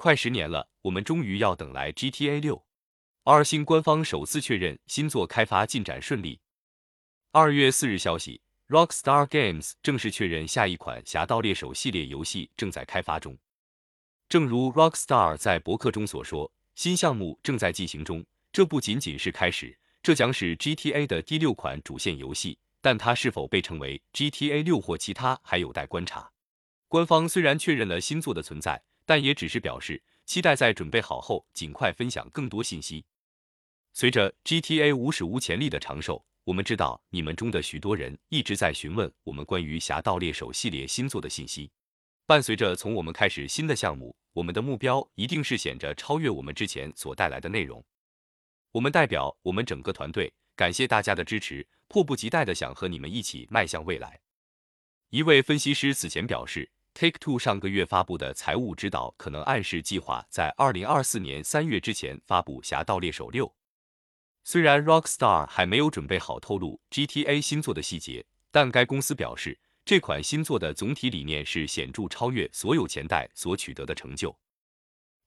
快十年了，我们终于要等来 GTA 六。二星官方首次确认新作开发进展顺利。二月四日消息，Rockstar Games 正式确认下一款《侠盗猎手》系列游戏正在开发中。正如 Rockstar 在博客中所说，新项目正在进行中。这不仅仅是开始，这将是 GTA 的第六款主线游戏，但它是否被称为 GTA 六或其他还有待观察。官方虽然确认了新作的存在，但也只是表示期待在准备好后尽快分享更多信息。随着 GTA 无史无前例的长寿，我们知道你们中的许多人一直在询问我们关于《侠盗猎手》系列新作的信息。伴随着从我们开始新的项目，我们的目标一定是显着超越我们之前所带来的内容。我们代表我们整个团队，感谢大家的支持，迫不及待的想和你们一起迈向未来。一位分析师此前表示，Take Two 上个月发布的财务指导可能暗示计划在二零二四年三月之前发布《侠盗猎手六》。虽然 Rockstar 还没有准备好透露 GTA 新作的细节，但该公司表示，这款新作的总体理念是显著超越所有前代所取得的成就。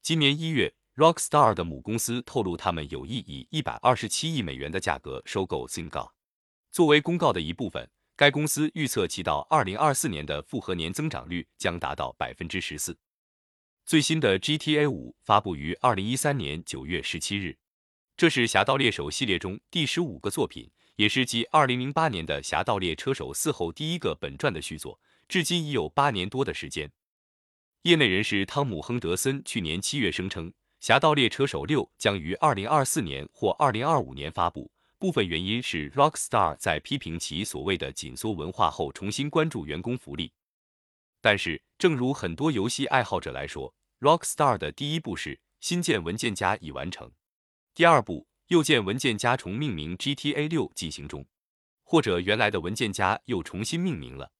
今年一月。Rockstar 的母公司透露，他们有意以一百二十七亿美元的价格收购 Zynga。作为公告的一部分，该公司预测其到二零二四年的复合年增长率将达到百分之十四。最新的 GTA 五发布于二零一三年九月十七日，这是《侠盗猎手》系列中第十五个作品，也是继二零零八年的《侠盗猎车手四》后第一个本传的续作，至今已有八年多的时间。业内人士汤姆·亨德森去年七月声称。《侠盗猎车手六》将于二零二四年或二零二五年发布，部分原因是 Rockstar 在批评其所谓的紧缩文化后，重新关注员工福利。但是，正如很多游戏爱好者来说，Rockstar 的第一步是新建文件夹已完成，第二步右键文件夹重命名 GTA 六进行中，或者原来的文件夹又重新命名了。